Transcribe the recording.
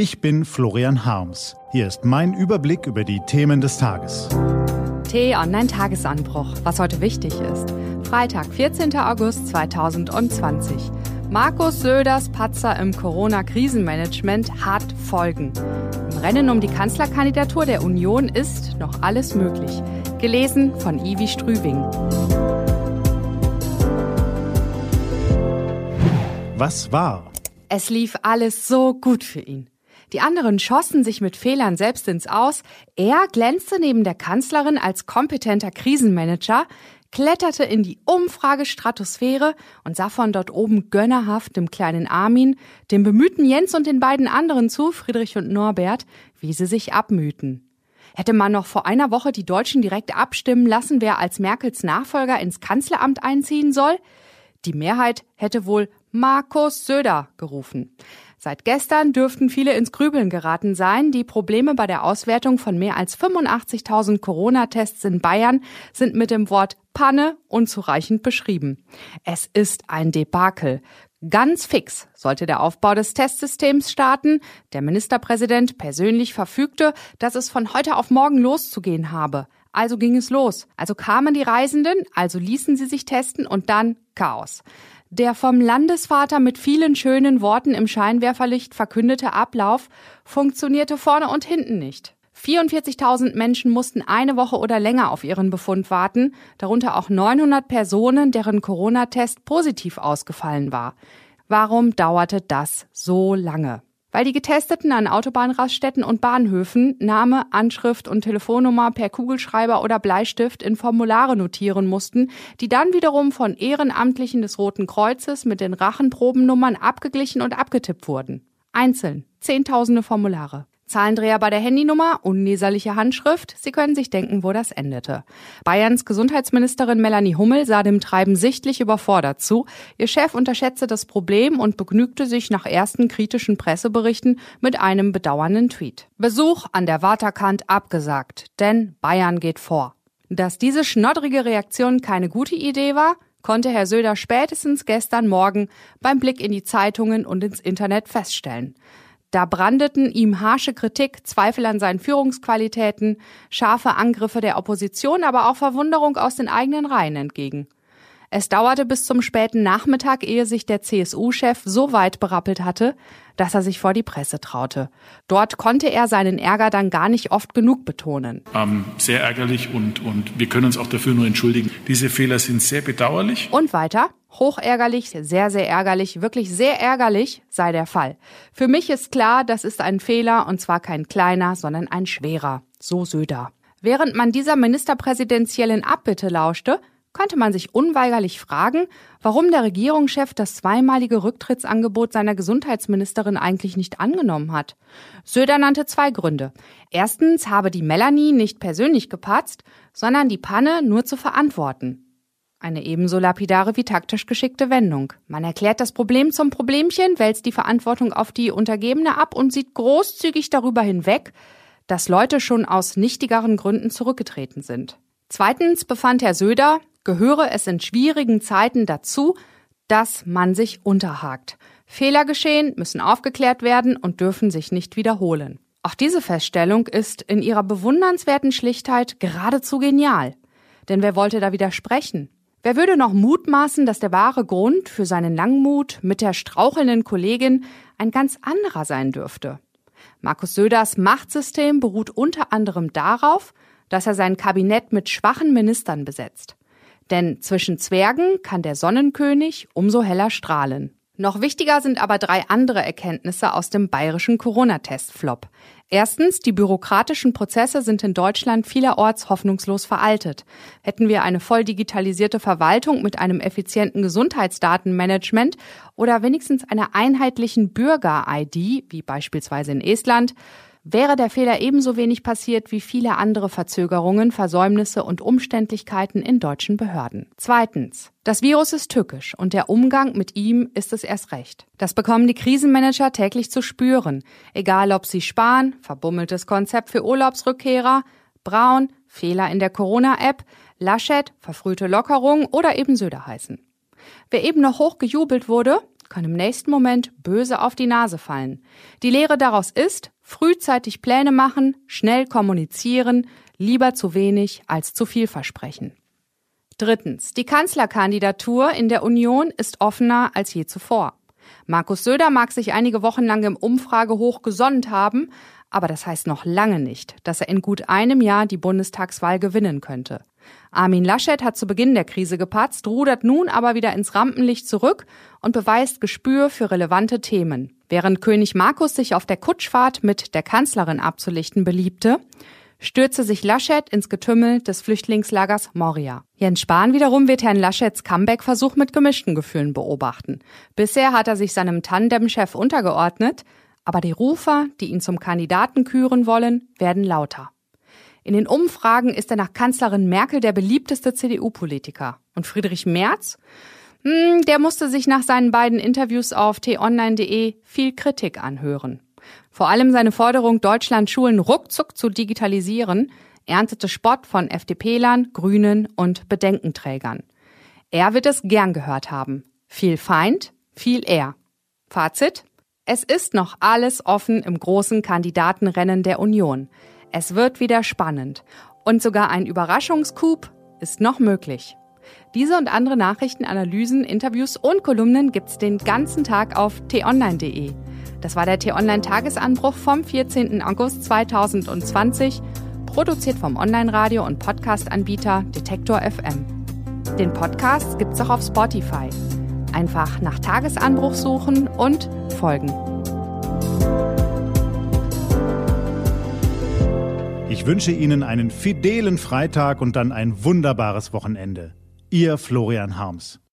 Ich bin Florian Harms. Hier ist mein Überblick über die Themen des Tages. T-Online-Tagesanbruch, was heute wichtig ist. Freitag, 14. August 2020. Markus Söders Patzer im Corona-Krisenmanagement hat Folgen. Im Rennen um die Kanzlerkandidatur der Union ist noch alles möglich. Gelesen von Ivi Strüving. Was war? Es lief alles so gut für ihn. Die anderen schossen sich mit Fehlern selbst ins Aus. Er glänzte neben der Kanzlerin als kompetenter Krisenmanager, kletterte in die Umfragestratosphäre und sah von dort oben gönnerhaft dem kleinen Armin, dem bemühten Jens und den beiden anderen zu, Friedrich und Norbert, wie sie sich abmühten. Hätte man noch vor einer Woche die Deutschen direkt abstimmen lassen, wer als Merkels Nachfolger ins Kanzleramt einziehen soll? Die Mehrheit hätte wohl Markus Söder gerufen. Seit gestern dürften viele ins Grübeln geraten sein. Die Probleme bei der Auswertung von mehr als 85.000 Corona-Tests in Bayern sind mit dem Wort Panne unzureichend beschrieben. Es ist ein Debakel. Ganz fix sollte der Aufbau des Testsystems starten. Der Ministerpräsident persönlich verfügte, dass es von heute auf morgen loszugehen habe. Also ging es los. Also kamen die Reisenden, also ließen sie sich testen und dann Chaos. Der vom Landesvater mit vielen schönen Worten im Scheinwerferlicht verkündete Ablauf funktionierte vorne und hinten nicht. 44.000 Menschen mussten eine Woche oder länger auf ihren Befund warten, darunter auch 900 Personen, deren Corona-Test positiv ausgefallen war. Warum dauerte das so lange? Weil die Getesteten an Autobahnraststätten und Bahnhöfen Name, Anschrift und Telefonnummer per Kugelschreiber oder Bleistift in Formulare notieren mussten, die dann wiederum von Ehrenamtlichen des Roten Kreuzes mit den Rachenprobennummern abgeglichen und abgetippt wurden. Einzeln, zehntausende Formulare. Zahlendreher bei der Handynummer, unleserliche Handschrift. Sie können sich denken, wo das endete. Bayerns Gesundheitsministerin Melanie Hummel sah dem Treiben sichtlich überfordert zu. Ihr Chef unterschätzte das Problem und begnügte sich nach ersten kritischen Presseberichten mit einem bedauernden Tweet. Besuch an der Waterkant abgesagt, denn Bayern geht vor. Dass diese schnoddrige Reaktion keine gute Idee war, konnte Herr Söder spätestens gestern Morgen beim Blick in die Zeitungen und ins Internet feststellen. Da brandeten ihm harsche Kritik, Zweifel an seinen Führungsqualitäten, scharfe Angriffe der Opposition, aber auch Verwunderung aus den eigenen Reihen entgegen. Es dauerte bis zum späten Nachmittag, ehe sich der CSU-Chef so weit berappelt hatte, dass er sich vor die Presse traute. Dort konnte er seinen Ärger dann gar nicht oft genug betonen. Ähm, sehr ärgerlich und, und wir können uns auch dafür nur entschuldigen. Diese Fehler sind sehr bedauerlich. Und weiter? Hochärgerlich, sehr, sehr ärgerlich, wirklich sehr ärgerlich sei der Fall. Für mich ist klar, das ist ein Fehler und zwar kein kleiner, sondern ein schwerer. So Söder. Während man dieser ministerpräsidentiellen Abbitte lauschte, könnte man sich unweigerlich fragen, warum der Regierungschef das zweimalige Rücktrittsangebot seiner Gesundheitsministerin eigentlich nicht angenommen hat. Söder nannte zwei Gründe. Erstens habe die Melanie nicht persönlich gepatzt, sondern die Panne nur zu verantworten. Eine ebenso lapidare wie taktisch geschickte Wendung. Man erklärt das Problem zum Problemchen, wälzt die Verantwortung auf die Untergebene ab und sieht großzügig darüber hinweg, dass Leute schon aus nichtigeren Gründen zurückgetreten sind. Zweitens befand Herr Söder, gehöre es in schwierigen Zeiten dazu, dass man sich unterhakt. Fehler geschehen, müssen aufgeklärt werden und dürfen sich nicht wiederholen. Auch diese Feststellung ist in ihrer bewundernswerten Schlichtheit geradezu genial. Denn wer wollte da widersprechen? Wer würde noch mutmaßen, dass der wahre Grund für seinen Langmut mit der strauchelnden Kollegin ein ganz anderer sein dürfte? Markus Söders Machtsystem beruht unter anderem darauf, dass er sein Kabinett mit schwachen Ministern besetzt. Denn zwischen Zwergen kann der Sonnenkönig umso heller strahlen. Noch wichtiger sind aber drei andere Erkenntnisse aus dem bayerischen Corona-Test-Flop. Erstens, die bürokratischen Prozesse sind in Deutschland vielerorts hoffnungslos veraltet. Hätten wir eine voll digitalisierte Verwaltung mit einem effizienten Gesundheitsdatenmanagement oder wenigstens einer einheitlichen Bürger-ID, wie beispielsweise in Estland, wäre der Fehler ebenso wenig passiert wie viele andere Verzögerungen, Versäumnisse und Umständlichkeiten in deutschen Behörden. Zweitens. Das Virus ist tückisch und der Umgang mit ihm ist es erst recht. Das bekommen die Krisenmanager täglich zu spüren. Egal ob sie sparen, verbummeltes Konzept für Urlaubsrückkehrer, Braun, Fehler in der Corona-App, Laschet, verfrühte Lockerung oder eben Söder heißen. Wer eben noch hoch gejubelt wurde, kann im nächsten Moment böse auf die Nase fallen. Die Lehre daraus ist, frühzeitig Pläne machen, schnell kommunizieren, lieber zu wenig als zu viel versprechen. Drittens. Die Kanzlerkandidatur in der Union ist offener als je zuvor. Markus Söder mag sich einige Wochen lang im Umfragehoch gesonnt haben, aber das heißt noch lange nicht, dass er in gut einem Jahr die Bundestagswahl gewinnen könnte. Armin Laschet hat zu Beginn der Krise gepatzt, rudert nun aber wieder ins Rampenlicht zurück und beweist Gespür für relevante Themen. Während König Markus sich auf der Kutschfahrt mit der Kanzlerin abzulichten beliebte, stürzte sich Laschet ins Getümmel des Flüchtlingslagers Moria. Jens Spahn wiederum wird Herrn Laschets Comeback-Versuch mit gemischten Gefühlen beobachten. Bisher hat er sich seinem Tandem-Chef untergeordnet, aber die Rufer, die ihn zum Kandidaten küren wollen, werden lauter. In den Umfragen ist er nach Kanzlerin Merkel der beliebteste CDU-Politiker. Und Friedrich Merz? Hm, der musste sich nach seinen beiden Interviews auf t-online.de viel Kritik anhören. Vor allem seine Forderung, Deutschland Schulen ruckzuck zu digitalisieren, erntete Spott von FDP-Lern, Grünen und Bedenkenträgern. Er wird es gern gehört haben. Viel Feind, viel er. Fazit? Es ist noch alles offen im großen Kandidatenrennen der Union. Es wird wieder spannend. Und sogar ein Überraschungscoup ist noch möglich. Diese und andere Nachrichten, Analysen, Interviews und Kolumnen gibt's den ganzen Tag auf t-online.de. Das war der T-Online-Tagesanbruch vom 14. August 2020, produziert vom Online-Radio- und Podcast-Anbieter Detektor FM. Den Podcast gibt's auch auf Spotify. Einfach nach Tagesanbruch suchen und folgen. Ich wünsche Ihnen einen fidelen Freitag und dann ein wunderbares Wochenende. Ihr Florian Harms.